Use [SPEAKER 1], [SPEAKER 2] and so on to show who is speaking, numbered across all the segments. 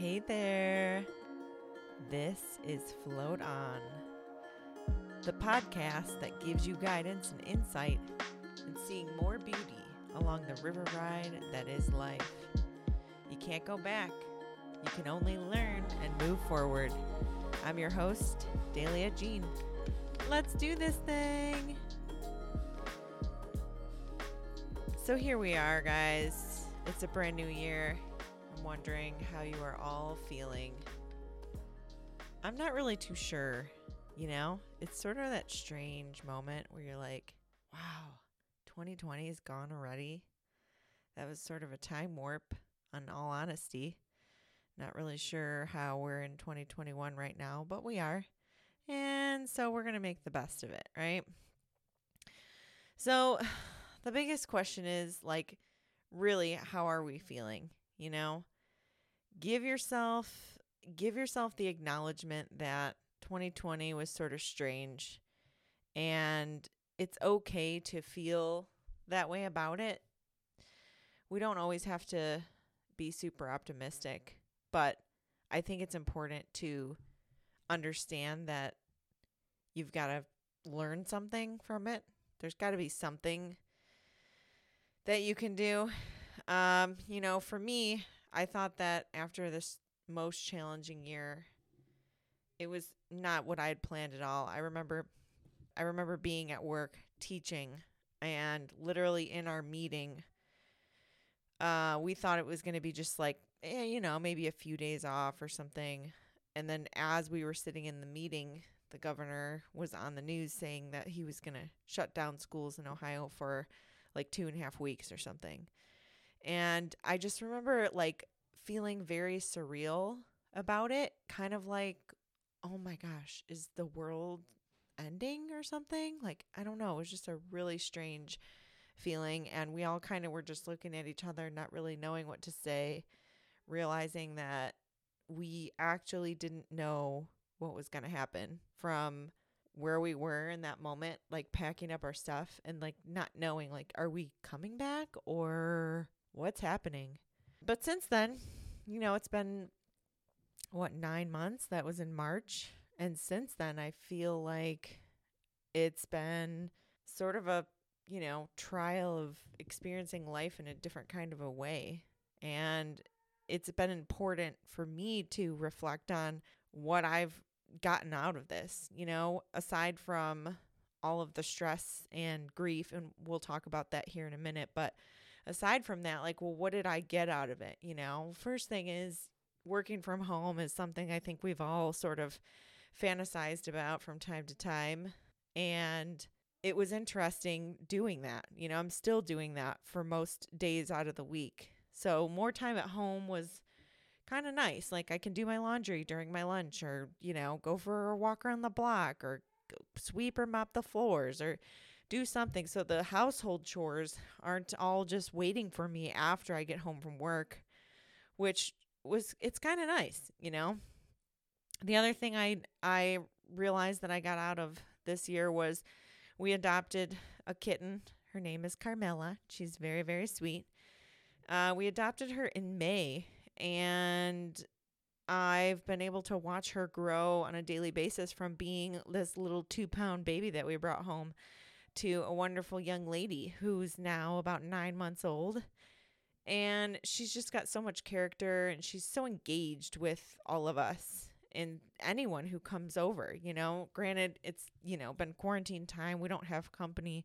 [SPEAKER 1] Hey there. This is Float On, the podcast that gives you guidance and insight in seeing more beauty along the river ride that is life. You can't go back, you can only learn and move forward. I'm your host, Dahlia Jean. Let's do this thing. So here we are, guys. It's a brand new year. Wondering how you are all feeling. I'm not really too sure, you know? It's sort of that strange moment where you're like, wow, 2020 is gone already. That was sort of a time warp, in all honesty. Not really sure how we're in 2021 right now, but we are. And so we're going to make the best of it, right? So the biggest question is like, really, how are we feeling? You know, give yourself give yourself the acknowledgement that 2020 was sort of strange and it's okay to feel that way about it. We don't always have to be super optimistic, but I think it's important to understand that you've got to learn something from it. There's got to be something that you can do. Um, you know, for me, I thought that after this most challenging year, it was not what I had planned at all. I remember I remember being at work teaching and literally in our meeting uh, we thought it was going to be just like eh, you know, maybe a few days off or something. And then as we were sitting in the meeting, the governor was on the news saying that he was going to shut down schools in Ohio for like two and a half weeks or something. And I just remember like feeling very surreal about it, kind of like, oh my gosh, is the world ending or something? Like, I don't know. It was just a really strange feeling. And we all kind of were just looking at each other, not really knowing what to say, realizing that we actually didn't know what was going to happen from where we were in that moment, like packing up our stuff and like not knowing, like, are we coming back or what's happening? But since then, you know, it's been what, nine months? That was in March. And since then, I feel like it's been sort of a, you know, trial of experiencing life in a different kind of a way. And it's been important for me to reflect on what I've gotten out of this, you know, aside from all of the stress and grief. And we'll talk about that here in a minute. But aside from that, like, well, what did I get out of it? You know, first thing is working from home is something I think we've all sort of fantasized about from time to time. And it was interesting doing that. You know, I'm still doing that for most days out of the week. So more time at home was kind of nice. Like I can do my laundry during my lunch or, you know, go for a walk around the block or sweep or mop the floors or do something so the household chores aren't all just waiting for me after I get home from work, which was it's kind of nice, you know. The other thing I I realized that I got out of this year was we adopted a kitten. Her name is Carmela. She's very very sweet. Uh, we adopted her in May, and I've been able to watch her grow on a daily basis from being this little two pound baby that we brought home to a wonderful young lady who's now about nine months old. And she's just got so much character and she's so engaged with all of us and anyone who comes over, you know. Granted, it's, you know, been quarantine time. We don't have company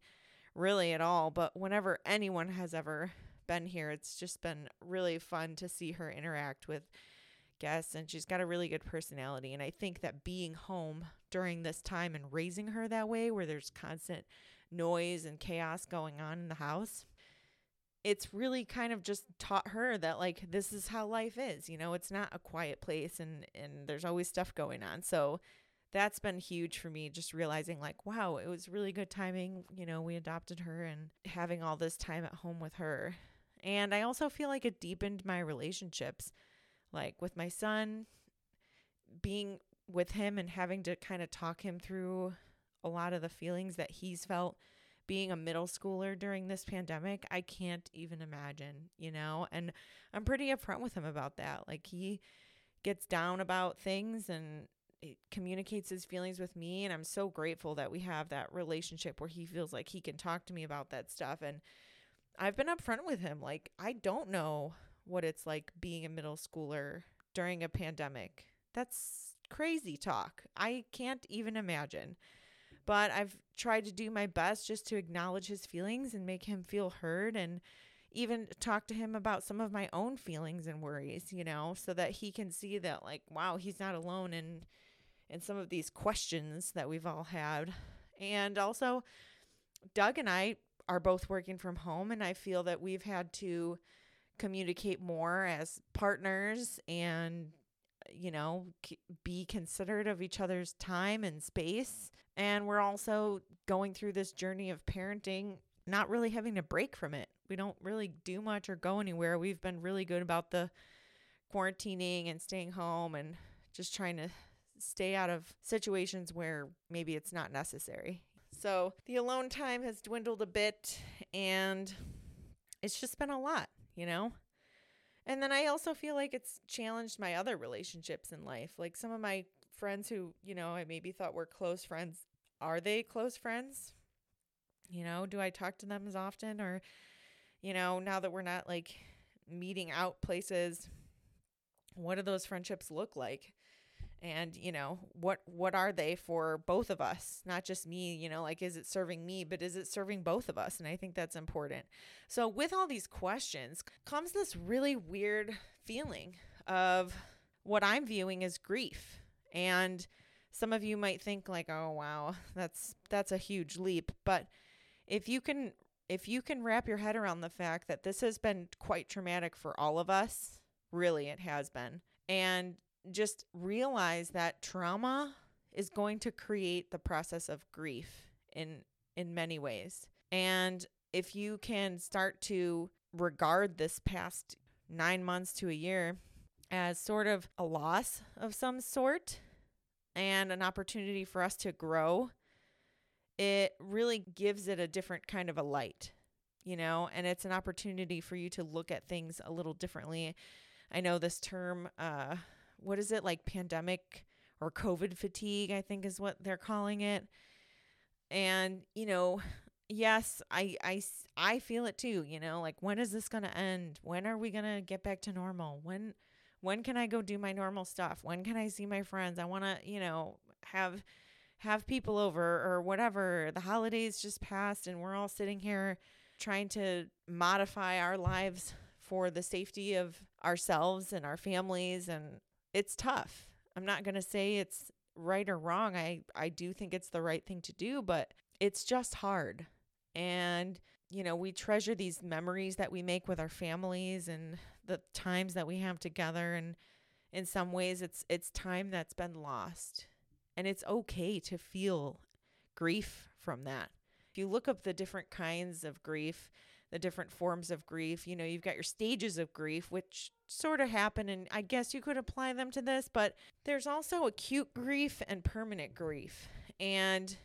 [SPEAKER 1] really at all. But whenever anyone has ever been here, it's just been really fun to see her interact with guests and she's got a really good personality and i think that being home during this time and raising her that way where there's constant noise and chaos going on in the house it's really kind of just taught her that like this is how life is you know it's not a quiet place and and there's always stuff going on. So that's been huge for me just realizing like wow it was really good timing you know we adopted her and having all this time at home with her. And i also feel like it deepened my relationships like with my son, being with him and having to kind of talk him through a lot of the feelings that he's felt being a middle schooler during this pandemic, I can't even imagine, you know? And I'm pretty upfront with him about that. Like he gets down about things and it communicates his feelings with me and I'm so grateful that we have that relationship where he feels like he can talk to me about that stuff and I've been upfront with him like I don't know what it's like being a middle schooler during a pandemic. That's crazy talk. I can't even imagine. But I've tried to do my best just to acknowledge his feelings and make him feel heard and even talk to him about some of my own feelings and worries, you know, so that he can see that like wow, he's not alone in in some of these questions that we've all had. And also Doug and I are both working from home and I feel that we've had to communicate more as partners and you know be considerate of each other's time and space. And we're also going through this journey of parenting not really having a break from it. We don't really do much or go anywhere. We've been really good about the quarantining and staying home and just trying to stay out of situations where maybe it's not necessary. So the alone time has dwindled a bit and it's just been a lot you know? And then I also feel like it's challenged my other relationships in life. Like some of my friends who, you know, I maybe thought were close friends, are they close friends? You know, do I talk to them as often or you know, now that we're not like meeting out places, what do those friendships look like? And you know what what are they for both of us? Not just me you know like is it serving me but is it serving both of us? And i think that's important. So with all these questions comes this really weird feeling of what i'm viewing as grief. And some of you might think like oh wow that's that's a huge leap. But if you can if you can wrap your head around the fact that this has been quite traumatic for all of us really it has been. And just realize that trauma is going to create the process of grief in in many ways. And if you can start to regard this past 9 months to a year as sort of a loss of some sort and an opportunity for us to grow, it really gives it a different kind of a light, you know, and it's an opportunity for you to look at things a little differently. I know this term uh, what is it like pandemic or COVID fatigue, I think is what they're calling it. And, you know, yes, I, I, I feel it too, you know, like when is this going to end? When are we going to get back to normal? When, when can I go do my normal stuff? When can I see my friends? I want to, you know, have, have people over or whatever. The holidays just passed and we're all sitting here trying to modify our lives for the safety of ourselves and our families and it's tough. I'm not going to say it's right or wrong. I I do think it's the right thing to do, but it's just hard. And you know, we treasure these memories that we make with our families and the times that we have together and in some ways it's it's time that's been lost. And it's okay to feel grief from that. If you look up the different kinds of grief, the different forms of grief. You know, you've got your stages of grief, which sort of happen, and I guess you could apply them to this, but there's also acute grief and permanent grief. And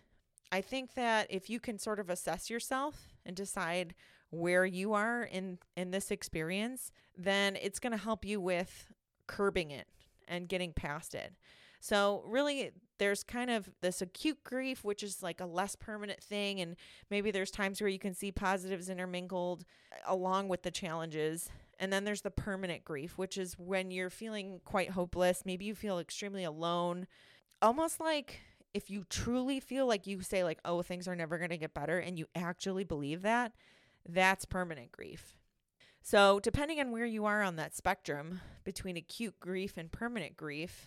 [SPEAKER 1] I think that if you can sort of assess yourself and decide where you are in in this experience, then it's going to help you with curbing it and getting past it. So, really, there's kind of this acute grief, which is like a less permanent thing. And maybe there's times where you can see positives intermingled uh, along with the challenges. And then there's the permanent grief, which is when you're feeling quite hopeless. Maybe you feel extremely alone, almost like if you truly feel like you say, like, oh, things are never going to get better, and you actually believe that, that's permanent grief. So, depending on where you are on that spectrum between acute grief and permanent grief,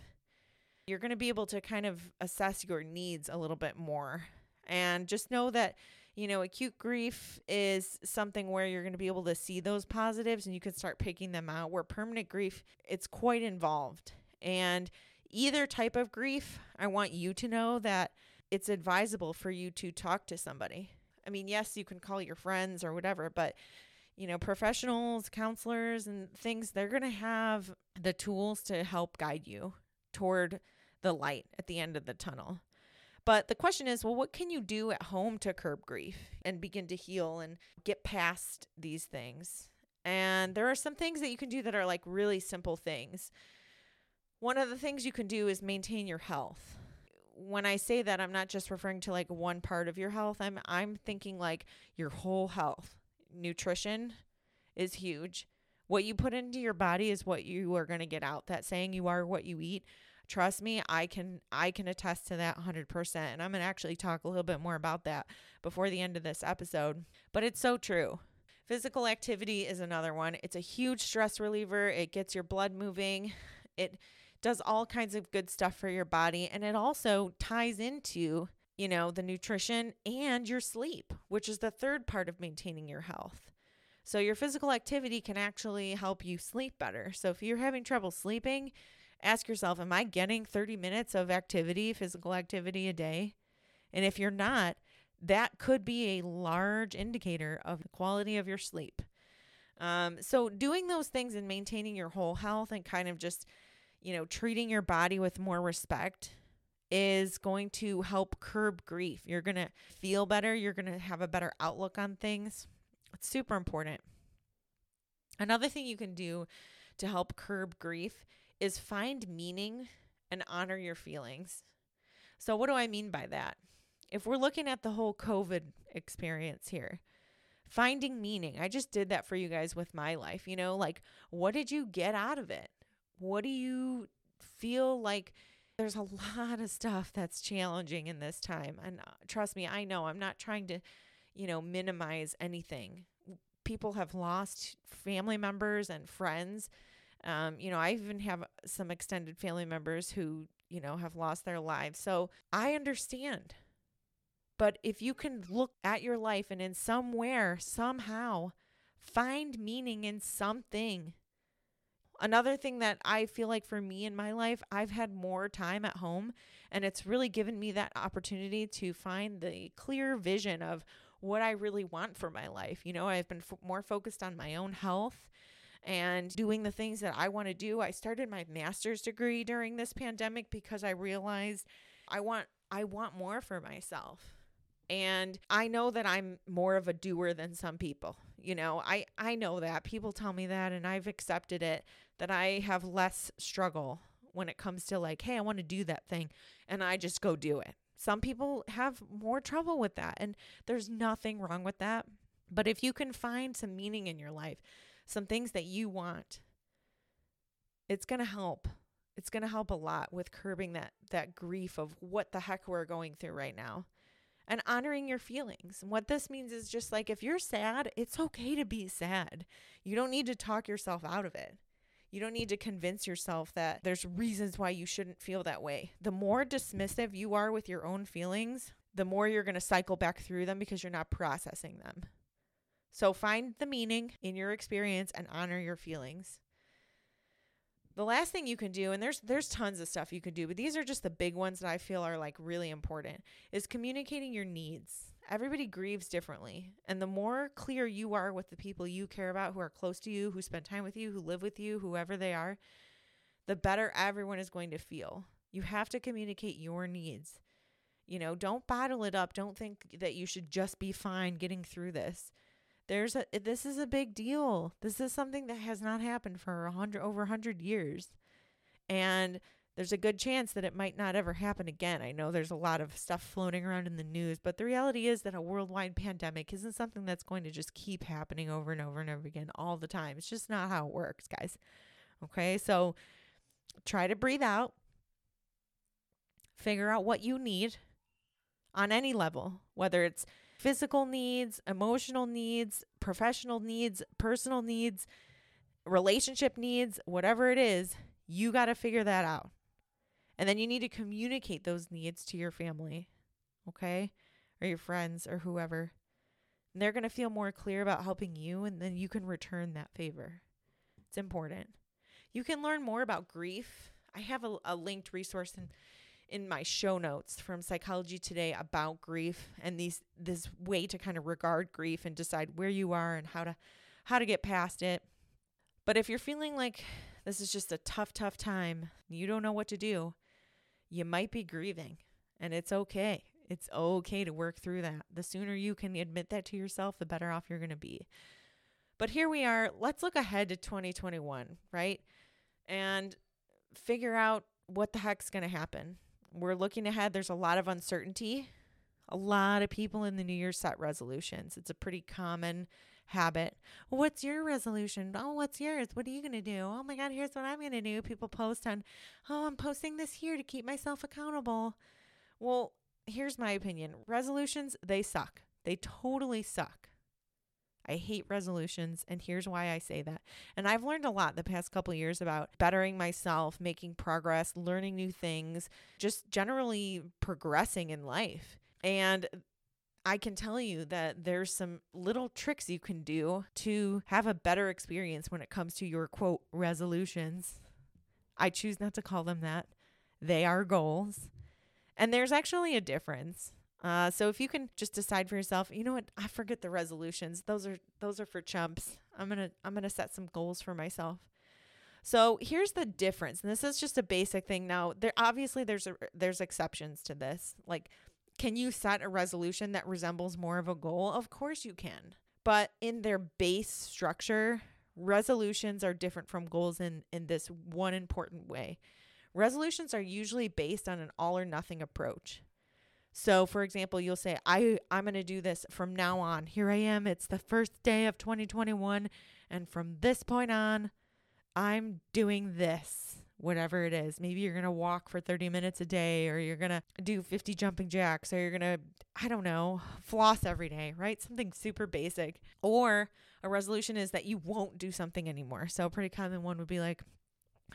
[SPEAKER 1] you're going to be able to kind of assess your needs a little bit more. And just know that, you know, acute grief is something where you're going to be able to see those positives and you can start picking them out. Where permanent grief, it's quite involved. And either type of grief, I want you to know that it's advisable for you to talk to somebody. I mean, yes, you can call your friends or whatever, but you know, professionals, counselors, and things, they're going to have the tools to help guide you toward the light at the end of the tunnel. But the question is, well, what can you do at home to curb grief and begin to heal and get past these things? And there are some things that you can do that are like really simple things. One of the things you can do is maintain your health. When I say that, I'm not just referring to like one part of your health. I'm I'm thinking like your whole health. Nutrition is huge. What you put into your body is what you are going to get out. That saying you are what you eat. Trust me, I can I can attest to that 100% and I'm going to actually talk a little bit more about that before the end of this episode, but it's so true. Physical activity is another one. It's a huge stress reliever. It gets your blood moving. It does all kinds of good stuff for your body and it also ties into, you know, the nutrition and your sleep, which is the third part of maintaining your health. So your physical activity can actually help you sleep better. So if you're having trouble sleeping, ask yourself, am I getting 30 minutes of activity, physical activity a day? And if you're not, that could be a large indicator of the quality of your sleep. Um, so doing those things and maintaining your whole health and kind of just, you know, treating your body with more respect is going to help curb grief. You're going to feel better. You're going to have a better outlook on things. It's super important. Another thing you can do to help curb grief is find meaning and honor your feelings. So, what do I mean by that? If we're looking at the whole COVID experience here, finding meaning, I just did that for you guys with my life. You know, like, what did you get out of it? What do you feel like? There's a lot of stuff that's challenging in this time. And uh, trust me, I know I'm not trying to, you know, minimize anything. People have lost family members and friends um, you know, I even have some extended family members who, you know, have lost their lives. So I understand. But if you can look at your life and in somewhere, somehow, find meaning in something. Another thing that I feel like for me in my life, I've had more time at home, and it's really given me that opportunity to find the clear vision of what I really want for my life. You know, I've been f- more focused on my own health and doing the things that I want to do. I started my master's degree during this pandemic because I realized I want I want more for myself. And I know that I'm more of a doer than some people. You know, I I know that. People tell me that and I've accepted it that I have less struggle when it comes to like, hey, I want to do that thing and I just go do it. Some people have more trouble with that and there's nothing wrong with that. But if you can find some meaning in your life, some things that you want, it's going to help. It's going to help a lot with curbing that that grief of what the heck we're going through right now and honoring your feelings. And what this means is just like if you're sad, it's okay to be sad. You don't need to talk yourself out of it. You don't need to convince yourself that there's reasons why you shouldn't feel that way. The more dismissive you are with your own feelings, the more you're going to cycle back through them because you're not processing them. So find the meaning in your experience and honor your feelings. The last thing you can do and there's there's tons of stuff you could do, but these are just the big ones that I feel are like really important is communicating your needs. Everybody grieves differently, and the more clear you are with the people you care about who are close to you, who spend time with you, who live with you, whoever they are, the better everyone is going to feel. You have to communicate your needs. You know, don't bottle it up. Don't think that you should just be fine getting through this there's a this is a big deal. This is something that has not happened for a hundred over a hundred years, and there's a good chance that it might not ever happen again. I know there's a lot of stuff floating around in the news, but the reality is that a worldwide pandemic isn't something that's going to just keep happening over and over and over again all the time. It's just not how it works, guys. Okay, so try to breathe out, figure out what you need on any level, whether it's physical needs, emotional needs, professional needs, personal needs, relationship needs, whatever it is, you got to figure that out. And then you need to communicate those needs to your family, okay? Or your friends or whoever. And they're going to feel more clear about helping you, and then you can return that favor. It's important. You can learn more about grief. I have a, a linked resource in in my show notes from Psychology Today about grief and these this way to kind of regard grief and decide where you are and how to how to get past it. But if you're feeling like this is just a tough tough time, you don't know what to do, you might be grieving and it's okay. It's okay to work through that. The sooner you can admit that to yourself, the better off you're going to be. But here we are. Let's look ahead to 2021, right? And figure out what the heck's going to happen. We're looking ahead. There's a lot of uncertainty. A lot of people in the new year set resolutions. It's a pretty common habit. What's your resolution? Oh, what's yours? What are you going to do? Oh my God, here's what I'm going to do. People post on, oh, I'm posting this here to keep myself accountable. Well, here's my opinion resolutions, they suck. They totally suck. I hate resolutions, and here's why I say that. And I've learned a lot the past couple years about bettering myself, making progress, learning new things, just generally progressing in life. And I can tell you that there's some little tricks you can do to have a better experience when it comes to your quote resolutions. I choose not to call them that. They are goals. And there's actually a difference. Uh, so if you can just decide for yourself, you know what, I forget the resolutions. Those are those are for chumps. I'm gonna I'm gonna set some goals for myself. So here's the difference, and this is just a basic thing. Now, there obviously there's a, there's exceptions to this. Like, can you set a resolution that resembles more of a goal? Of course you can, but in their base structure, resolutions are different from goals in in this one important way. Resolutions are usually based on an all or nothing approach. So, for example, you'll say, I, I'm going to do this from now on. Here I am. It's the first day of 2021. And from this point on, I'm doing this, whatever it is. Maybe you're going to walk for 30 minutes a day, or you're going to do 50 jumping jacks, or you're going to, I don't know, floss every day, right? Something super basic. Or a resolution is that you won't do something anymore. So, a pretty common one would be like,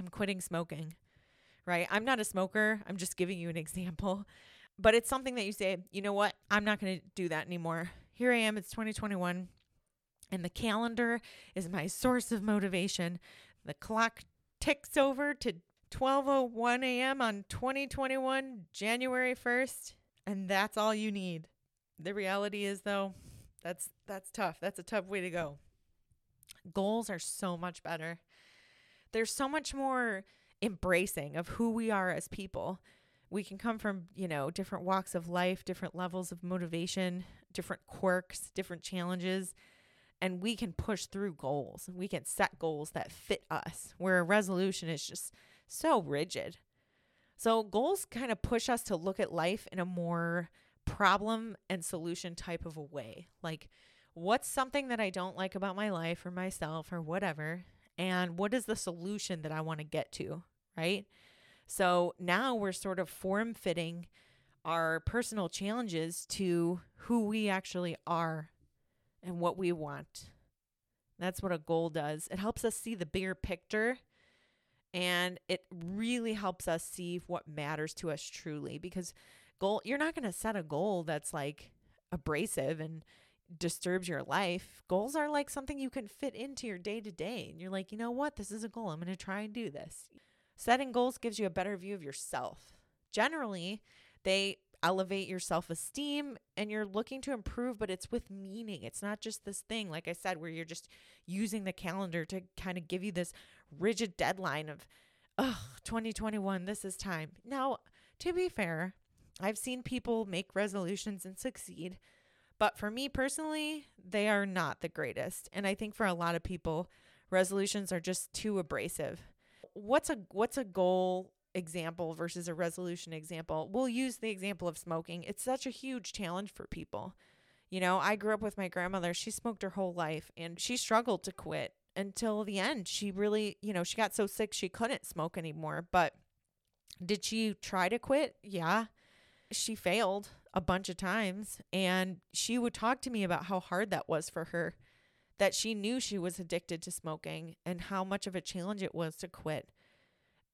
[SPEAKER 1] I'm quitting smoking, right? I'm not a smoker. I'm just giving you an example but it's something that you say, you know what? I'm not going to do that anymore. Here I am. It's 2021. And the calendar is my source of motivation. The clock ticks over to 12:01 a.m. on 2021 January 1st, and that's all you need. The reality is though, that's that's tough. That's a tough way to go. Goals are so much better. There's so much more embracing of who we are as people we can come from, you know, different walks of life, different levels of motivation, different quirks, different challenges, and we can push through goals. We can set goals that fit us, where a resolution is just so rigid. So, goals kind of push us to look at life in a more problem and solution type of a way. Like, what's something that I don't like about my life or myself or whatever? And what is the solution that I want to get to, right? So now we're sort of form fitting our personal challenges to who we actually are and what we want. That's what a goal does. It helps us see the bigger picture and it really helps us see what matters to us truly because goal you're not going to set a goal that's like abrasive and disturbs your life. Goals are like something you can fit into your day to day and you're like, "You know what? This is a goal. I'm going to try and do this." Setting goals gives you a better view of yourself. Generally, they elevate your self esteem and you're looking to improve, but it's with meaning. It's not just this thing, like I said, where you're just using the calendar to kind of give you this rigid deadline of, oh, 2021, this is time. Now, to be fair, I've seen people make resolutions and succeed, but for me personally, they are not the greatest. And I think for a lot of people, resolutions are just too abrasive what's a what's a goal example versus a resolution example? We'll use the example of smoking. It's such a huge challenge for people. You know, I grew up with my grandmother. She smoked her whole life and she struggled to quit until the end. She really, you know, she got so sick she couldn't smoke anymore. But did she try to quit? Yeah. She failed a bunch of times and she would talk to me about how hard that was for her that she knew she was addicted to smoking and how much of a challenge it was to quit.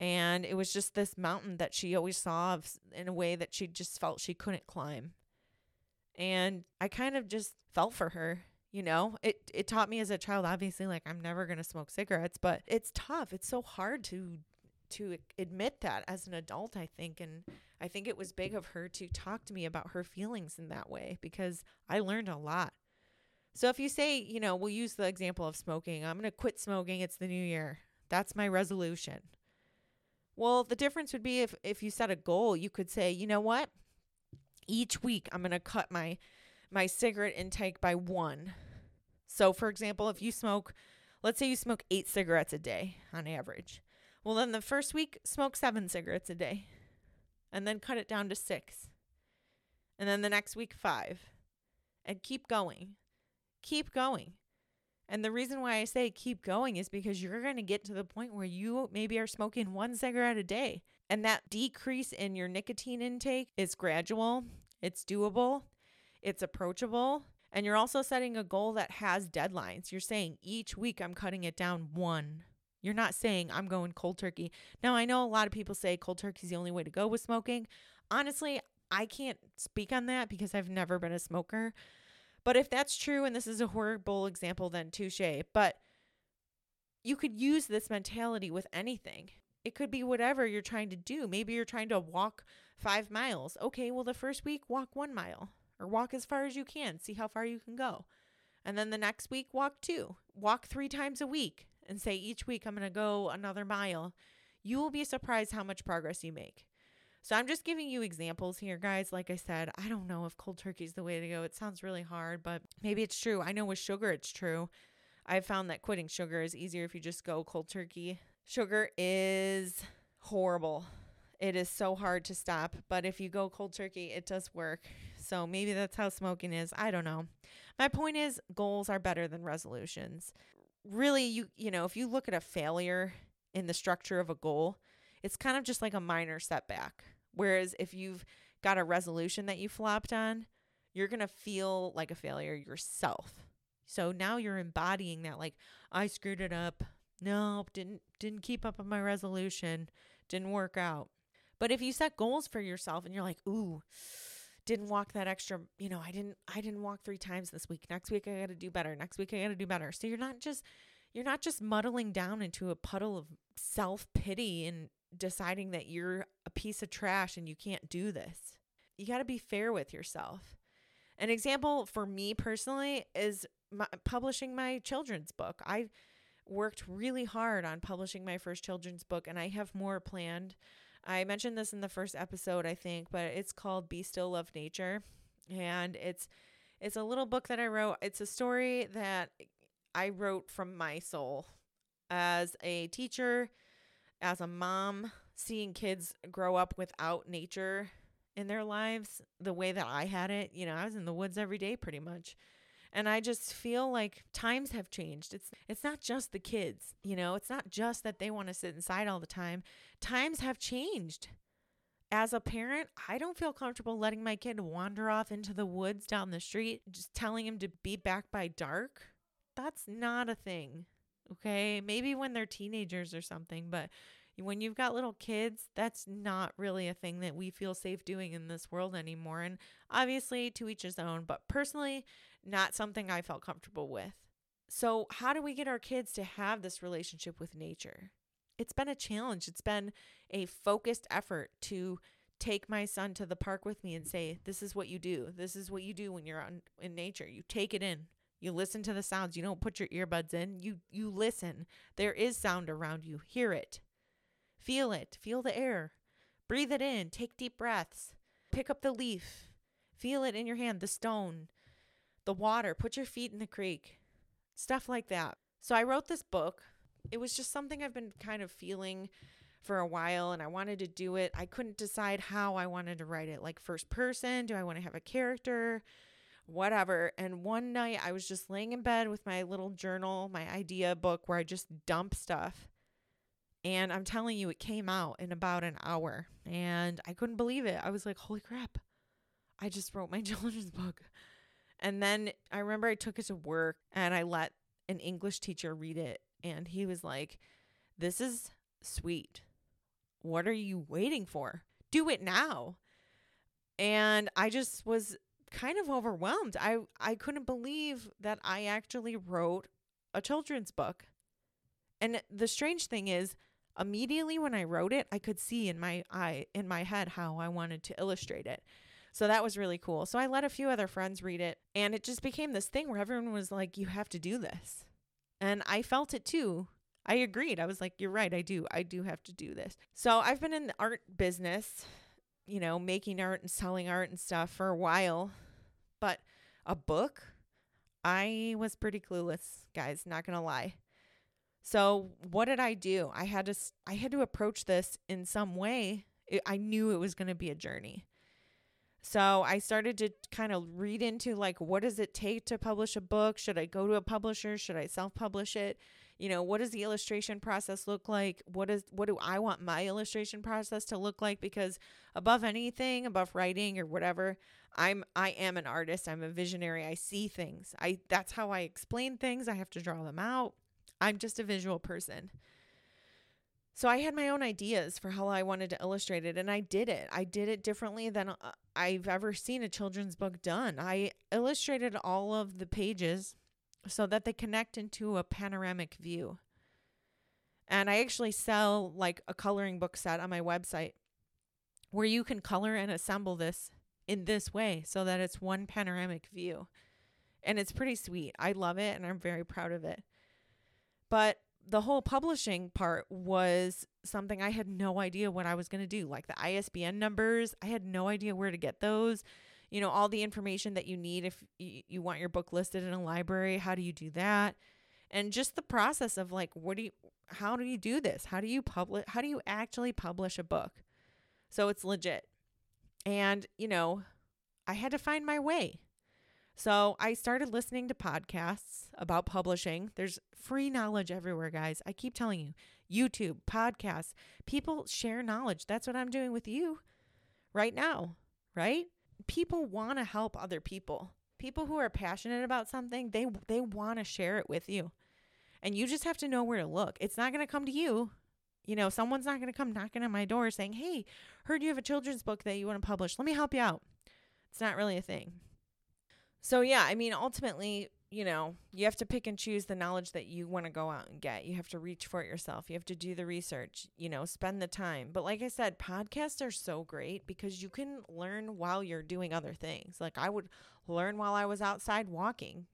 [SPEAKER 1] And it was just this mountain that she always saw in a way that she just felt she couldn't climb. And I kind of just felt for her, you know. It it taught me as a child obviously like I'm never going to smoke cigarettes, but it's tough. It's so hard to to admit that as an adult, I think. And I think it was big of her to talk to me about her feelings in that way because I learned a lot so if you say, you know, we'll use the example of smoking, I'm going to quit smoking, it's the new year. That's my resolution. Well, the difference would be if if you set a goal, you could say, you know what? Each week I'm going to cut my my cigarette intake by 1. So for example, if you smoke, let's say you smoke 8 cigarettes a day on average. Well, then the first week, smoke seven cigarettes a day and then cut it down to six. And then the next week, five. And keep going. Keep going. And the reason why I say keep going is because you're going to get to the point where you maybe are smoking one cigarette a day. And that decrease in your nicotine intake is gradual, it's doable, it's approachable. And you're also setting a goal that has deadlines. You're saying each week I'm cutting it down one. You're not saying I'm going cold turkey. Now, I know a lot of people say cold turkey is the only way to go with smoking. Honestly, I can't speak on that because I've never been a smoker. But if that's true, and this is a horrible example, then touche. But you could use this mentality with anything. It could be whatever you're trying to do. Maybe you're trying to walk five miles. Okay, well, the first week, walk one mile or walk as far as you can. See how far you can go. And then the next week, walk two. Walk three times a week and say each week, I'm going to go another mile. You will be surprised how much progress you make. So I'm just giving you examples here, guys. Like I said, I don't know if cold turkey is the way to go. It sounds really hard, but maybe it's true. I know with sugar, it's true. I've found that quitting sugar is easier if you just go cold turkey. Sugar is horrible. It is so hard to stop, but if you go cold turkey, it does work. So maybe that's how smoking is. I don't know. My point is goals are better than resolutions. Really, you you know, if you look at a failure in the structure of a goal, it's kind of just like a minor setback. Whereas if you've got a resolution that you flopped on, you're going to feel like a failure yourself. So now you're embodying that like I screwed it up. No, didn't didn't keep up on my resolution. Didn't work out. But if you set goals for yourself and you're like, "Ooh, didn't walk that extra, you know, I didn't I didn't walk 3 times this week. Next week I got to do better. Next week I got to do better." So you're not just you're not just muddling down into a puddle of self-pity and deciding that you're a piece of trash and you can't do this. You got to be fair with yourself. An example for me personally is my, publishing my children's book. I worked really hard on publishing my first children's book and I have more planned. I mentioned this in the first episode, I think, but it's called Be Still Love Nature and it's it's a little book that I wrote. It's a story that I wrote from my soul as a teacher as a mom, seeing kids grow up without nature in their lives the way that I had it, you know, I was in the woods every day pretty much. And I just feel like times have changed. It's it's not just the kids, you know, it's not just that they want to sit inside all the time. Times have changed. As a parent, I don't feel comfortable letting my kid wander off into the woods down the street, just telling him to be back by dark. That's not a thing. Okay. Maybe when they're teenagers or something, but when you've got little kids, that's not really a thing that we feel safe doing in this world anymore. And obviously, to each his own, but personally, not something I felt comfortable with. So, how do we get our kids to have this relationship with nature? It's been a challenge. It's been a focused effort to take my son to the park with me and say, This is what you do. This is what you do when you're on, in nature. You take it in. You listen to the sounds. You don't put your earbuds in. You you listen. There is sound around you. Hear it. Feel it. Feel the air. Breathe it in. Take deep breaths. Pick up the leaf. Feel it in your hand, the stone, the water. Put your feet in the creek. Stuff like that. So I wrote this book. It was just something I've been kind of feeling for a while and I wanted to do it. I couldn't decide how I wanted to write it. Like first person, do I want to have a character? Whatever. And one night I was just laying in bed with my little journal, my idea book where I just dump stuff. And I'm telling you, it came out in about an hour. And I couldn't believe it. I was like, holy crap, I just wrote my children's book. And then I remember I took it to work and I let an English teacher read it. And he was like, this is sweet. What are you waiting for? Do it now. And I just was kind of overwhelmed. I I couldn't believe that I actually wrote a children's book. And the strange thing is, immediately when I wrote it, I could see in my eye in my head how I wanted to illustrate it. So that was really cool. So I let a few other friends read it, and it just became this thing where everyone was like, "You have to do this." And I felt it too. I agreed. I was like, "You're right. I do. I do have to do this." So I've been in the art business, you know, making art and selling art and stuff for a while. But a book, I was pretty clueless, guys, not going to lie. So, what did I do? I had to I had to approach this in some way. It, I knew it was going to be a journey. So, I started to kind of read into like what does it take to publish a book? Should I go to a publisher? Should I self-publish it? You know, what does the illustration process look like? What is what do I want my illustration process to look like because above anything, above writing or whatever, I'm I am an artist. I'm a visionary. I see things. I that's how I explain things. I have to draw them out. I'm just a visual person. So I had my own ideas for how I wanted to illustrate it, and I did it. I did it differently than uh, I've ever seen a children's book done. I illustrated all of the pages so that they connect into a panoramic view. And I actually sell like a coloring book set on my website where you can color and assemble this in this way so that it's one panoramic view. And it's pretty sweet. I love it and I'm very proud of it. But the whole publishing part was something I had no idea what I was going to do. Like the ISBN numbers, I had no idea where to get those. You know, all the information that you need if you want your book listed in a library, how do you do that? And just the process of like, what do you, how do you do this? How do you publish, how do you actually publish a book? So it's legit. And, you know, I had to find my way. So I started listening to podcasts about publishing. There's free knowledge everywhere, guys. I keep telling you YouTube, podcasts, people share knowledge. That's what I'm doing with you right now, right? People want to help other people. People who are passionate about something, they they want to share it with you. And you just have to know where to look. It's not going to come to you. You know, someone's not going to come knocking on my door saying, "Hey, heard you have a children's book that you want to publish. Let me help you out." It's not really a thing. So, yeah, I mean, ultimately, you know, you have to pick and choose the knowledge that you want to go out and get. You have to reach for it yourself. You have to do the research, you know, spend the time. But like I said, podcasts are so great because you can learn while you're doing other things. Like I would learn while I was outside walking.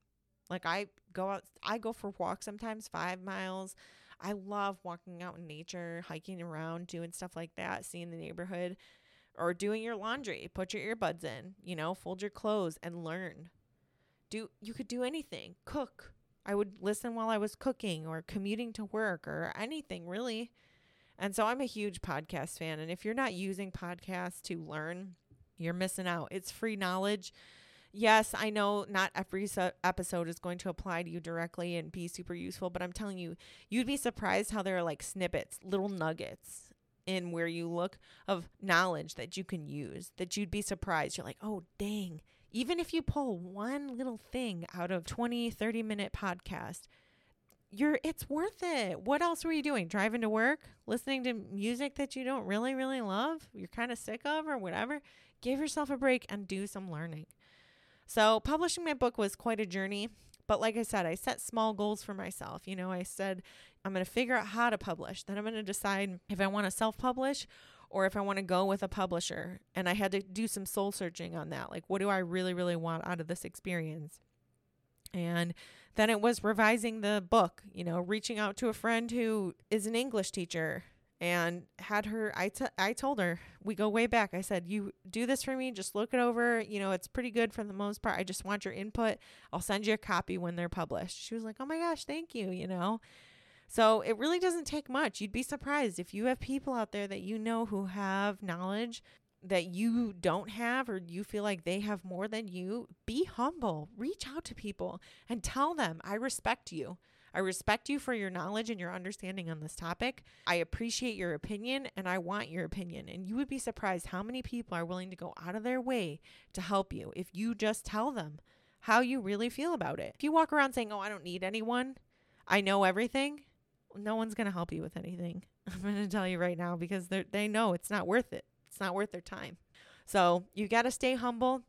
[SPEAKER 1] Like I go out I go for walks sometimes 5 miles. I love walking out in nature, hiking around, doing stuff like that, seeing the neighborhood or doing your laundry. Put your earbuds in, you know, fold your clothes and learn do you could do anything. Cook. I would listen while I was cooking or commuting to work or anything really. And so I'm a huge podcast fan and if you're not using podcasts to learn, you're missing out. It's free knowledge. Yes, I know not every episode is going to apply to you directly and be super useful, but I'm telling you, you'd be surprised how there are like snippets, little nuggets in where you look of knowledge that you can use that you'd be surprised. You're like, oh, dang, even if you pull one little thing out of 20 30 minute podcast you're it's worth it. What else were you doing? Driving to work? Listening to music that you don't really really love? You're kind of sick of or whatever? Give yourself a break and do some learning. So publishing my book was quite a journey but like i said i set small goals for myself. You know i said i'm going to figure out how to publish. Then i'm going to decide if i want to self-publish or if I want to go with a publisher. And I had to do some soul searching on that. Like, what do I really, really want out of this experience? And then it was revising the book, you know, reaching out to a friend who is an English teacher and had her I, t- I told her we go way back i said you do this for me just look it over you know it's pretty good for the most part i just want your input i'll send you a copy when they're published she was like oh my gosh thank you you know so it really doesn't take much. You'd be surprised if you have people out there that you know who have knowledge that you don't have or you feel like they have more than you, be humble. Reach out to people and tell them, I respect you. I respect you for your knowledge and your understanding on this topic. I appreciate your opinion and I want your opinion. And you would be surprised how many people are willing to go out of their way to help you if you just tell them how you really feel about it. If you walk around saying, Oh, I don't need anyone, I know everything, no one's going to help you with anything. I'm going to tell you right now because they they know it's not worth it. It's not worth their time. So, you got to stay humble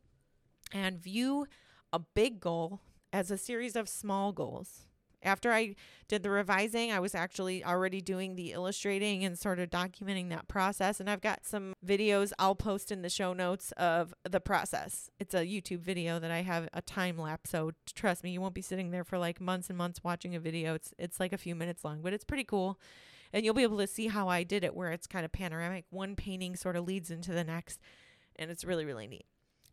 [SPEAKER 1] and view a big goal as a series of small goals after I did the revising, I was actually already doing the illustrating and sort of documenting that process. And I've got some videos I'll post in the show notes of the process. It's a YouTube video that I have a time lapse. So trust me, you won't be sitting there for like months and months watching a video. It's it's like a few minutes long, but it's pretty cool. And you'll be able to see how I did it where it's kind of panoramic. One painting sort of leads into the next. And it's really, really neat.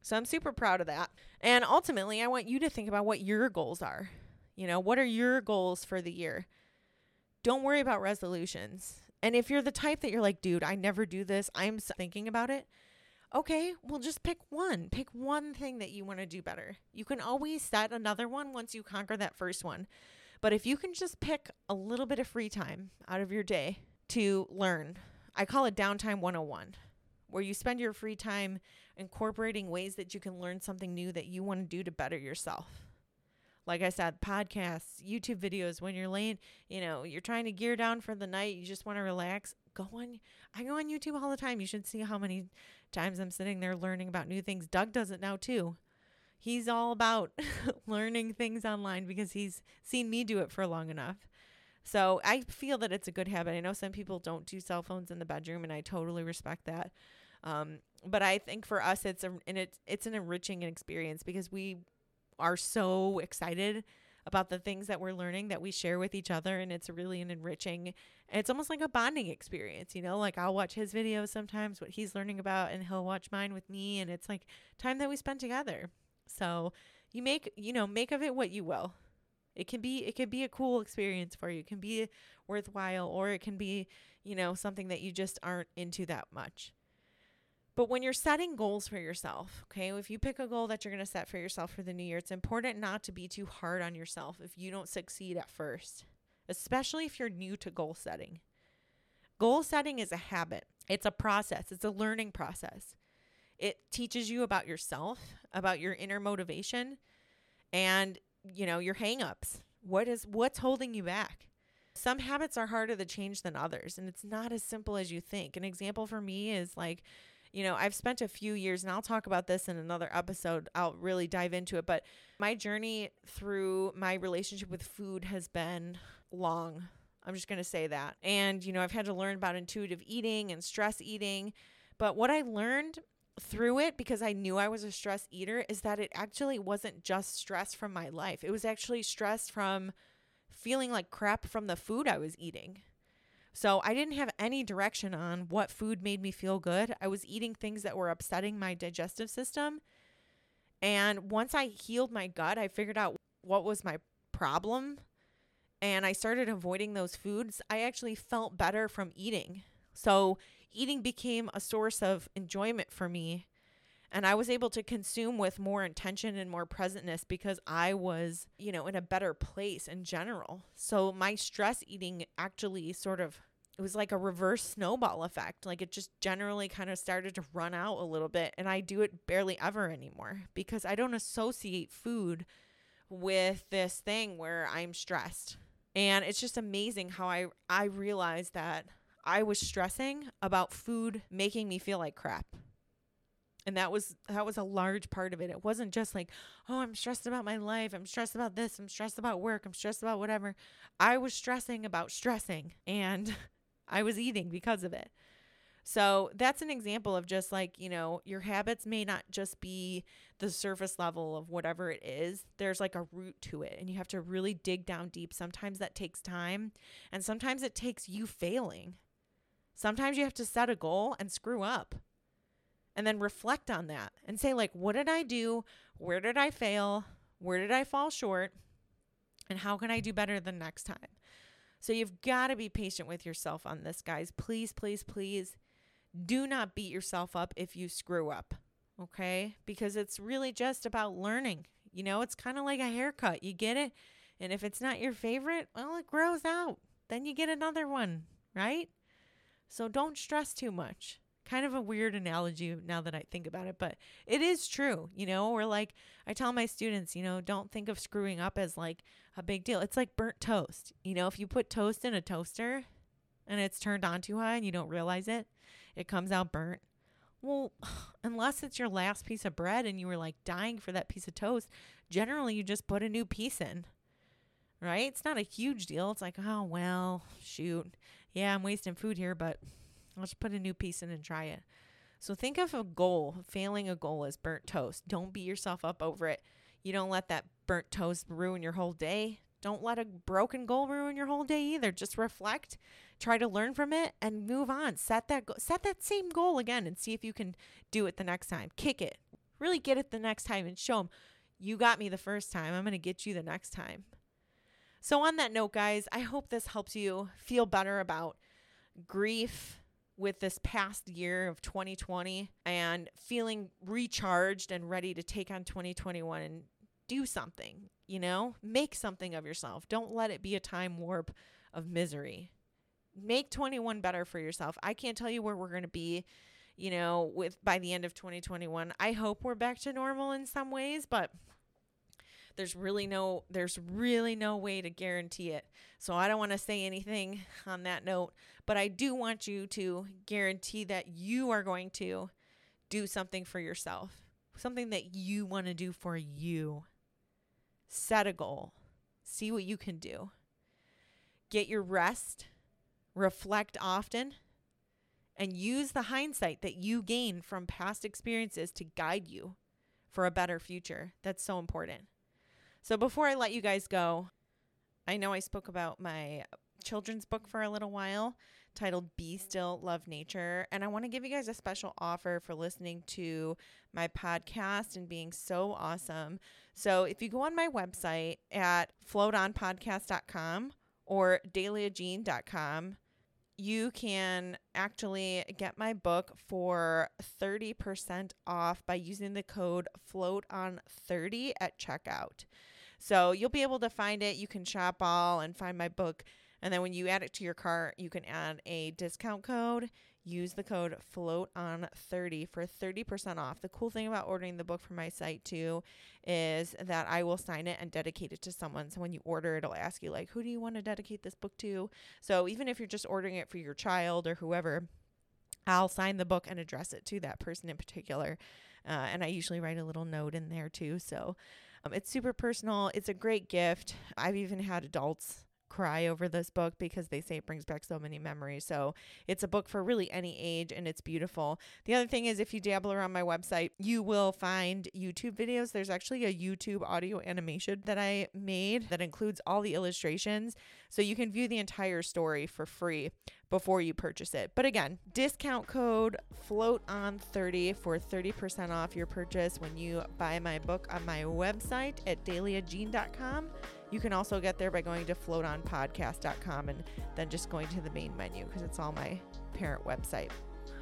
[SPEAKER 1] So I'm super proud of that. And ultimately, I want you to think about what your goals are. You know, what are your goals for the year? don't worry about resolutions. And if you're the type that you're like, dude, I never do this, I'm thinking about it. Okay, well, just pick one. Pick one thing that you want to do better. You can always set another one once you conquer that first one. But if you can just pick a little bit of free time out of your day to learn, I call it downtime 101, where you spend your free time incorporating ways that you can learn something new that you want to do to better yourself like I said, podcasts, YouTube videos when you're laying, you know, you're trying to gear down for the night, you just want to relax, go on. I go on YouTube all the time. You should see how many times I'm sitting there learning about new things. Doug does it now too. He's all about learning things online because he's seen me do it for long enough. So I feel that it's a good habit. I know some people don't do cell phones in the bedroom, and I totally respect that. Um, but I think for us, it's a and it's it's an enriching experience because we are so excited about the things that we're learning that we share with each other and it's really an enriching it's almost like a bonding experience you know? Like i'll watch his videos sometimes what he's learning about and he'll watch mine with me and it's like time that we spend together. So you make you know make of it what you will. It can be it can be a cool experience for you. It can be worthwhile or it can be you know something that you just aren't into that much but when you're setting goals for yourself, okay, if you pick a goal that you're going to set for yourself for the new year, it's important not to be too hard on yourself if you don't succeed at first, especially if you're new to goal setting. Goal setting is a habit, it's a process, it's a learning process. It teaches you about yourself, about your inner motivation, and you know, your hangups. What is what's holding you back? Some habits are harder to change than others, and it's not as simple as you think. An example for me is like you know, I've spent a few years, and I'll talk about this in another episode. I'll really dive into it. But my journey through my relationship with food has been long. I'm just going to say that. And, you know, I've had to learn about intuitive eating and stress eating. But what I learned through it, because I knew I was a stress eater, is that it actually wasn't just stress from my life, it was actually stress from feeling like crap from the food I was eating. So I didn't have any direction on what food made me feel good. I was eating things that were upsetting my digestive system. And once I healed my gut, I figured out what was my problem and I started avoiding those foods. I actually felt better from eating. So eating became a source of enjoyment for me. And I was able to consume with more intention and more presentness because I was, you know, in a better place in general. So my stress eating actually sort of it was like a reverse snowball effect. Like it just generally kind of started to run out a little bit. And I do it barely ever anymore because I don't associate food with this thing where I'm stressed. And it's just amazing how I I realized that I was stressing about food making me feel like crap. And that was that was a large part of it. It wasn't just like, "Oh, I'm stressed about my life. I'm stressed about this. I'm stressed about work. I'm stressed about whatever." I was stressing about stressing. And I was eating because of it. So that's an example of just like, you know, your habits may not just be the surface level of whatever it is. There's like a root to it, and you have to really dig down deep. Sometimes that takes time, and sometimes it takes you failing. Sometimes you have to set a goal and screw up and then reflect on that and say, like, what did I do? Where did I fail? Where did I fall short? And how can I do better the next time? So you've got to be patient with yourself on this, guys. Please, please, please do not beat yourself up if you screw up. Okay? Because it's really just about learning. You know, it's kind of like a haircut. You get it, and if it's not your favorite, well, it grows out. Then you get another one, right? So don't stress too much kind of a weird analogy now that I think about it, but it is true, you know, or like I tell my students, you know, don't think of screwing up as like a big deal. It's like burnt toast. You know, if you put toast in a toaster and it's turned on too high and you don't realize it, it comes out burnt. Well, unless it's your last piece of bread and you were like dying for that piece of toast, generally you just put a new piece in. Right? It's not a huge deal. It's like, oh, well, shoot. Yeah, I'm wasting food here, but Let's put a new piece in and try it. So think of a goal, failing a goal as burnt toast. Don't beat yourself up over it. You don't let that burnt toast ruin your whole day. Don't let a broken goal ruin your whole day either. Just reflect, try to learn from it and move on. Set that go- set that same goal again and see if you can do it the next time. Kick it. Really get it the next time and show them you got me the first time. I'm going to get you the next time. So, on that note, guys, I hope this helps you feel better about grief with this past year of 2020 and feeling recharged and ready to take on 2021 and do something, you know? Make something of yourself. Don't let it be a time warp of misery. Make 21 better for yourself. I can't tell you where we're going to be, you know, with by the end of 2021. I hope we're back to normal in some ways, but there's really no there's really no way to guarantee it. So I don't want to say anything on that note, but I do want you to guarantee that you are going to do something for yourself. Something that you want to do for you. Set a goal. See what you can do. Get your rest. Reflect often and use the hindsight that you gain from past experiences to guide you for a better future. That's so important. So before I let you guys go, I know I spoke about my children's book for a little while titled Be Still Love Nature. And I want to give you guys a special offer for listening to my podcast and being so awesome. So if you go on my website at floatonpodcast.com or dahliajean.com, you can actually get my book for 30% off by using the code float on 30 at checkout. So you'll be able to find it. You can shop all and find my book. And then when you add it to your cart, you can add a discount code. Use the code float on 30 for 30% off. The cool thing about ordering the book from my site too is that I will sign it and dedicate it to someone. So when you order, it'll ask you like, who do you want to dedicate this book to? So even if you're just ordering it for your child or whoever, I'll sign the book and address it to that person in particular. Uh, and I usually write a little note in there too. So um, it's super personal. It's a great gift. I've even had adults cry over this book because they say it brings back so many memories. So it's a book for really any age and it's beautiful. The other thing is if you dabble around my website, you will find YouTube videos. There's actually a YouTube audio animation that I made that includes all the illustrations. So you can view the entire story for free before you purchase it. But again, discount code float on 30 for 30% off your purchase when you buy my book on my website at dahliajean.com. You can also get there by going to floatonpodcast.com and then just going to the main menu because it's all my parent website.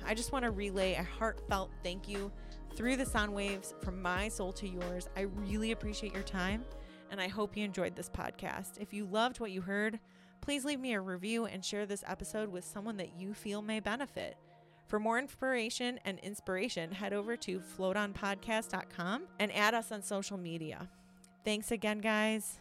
[SPEAKER 1] I just want to relay a heartfelt thank you through the sound waves from my soul to yours. I really appreciate your time and I hope you enjoyed this podcast. If you loved what you heard, Please leave me a review and share this episode with someone that you feel may benefit. For more inspiration and inspiration, head over to floatonpodcast.com and add us on social media. Thanks again, guys.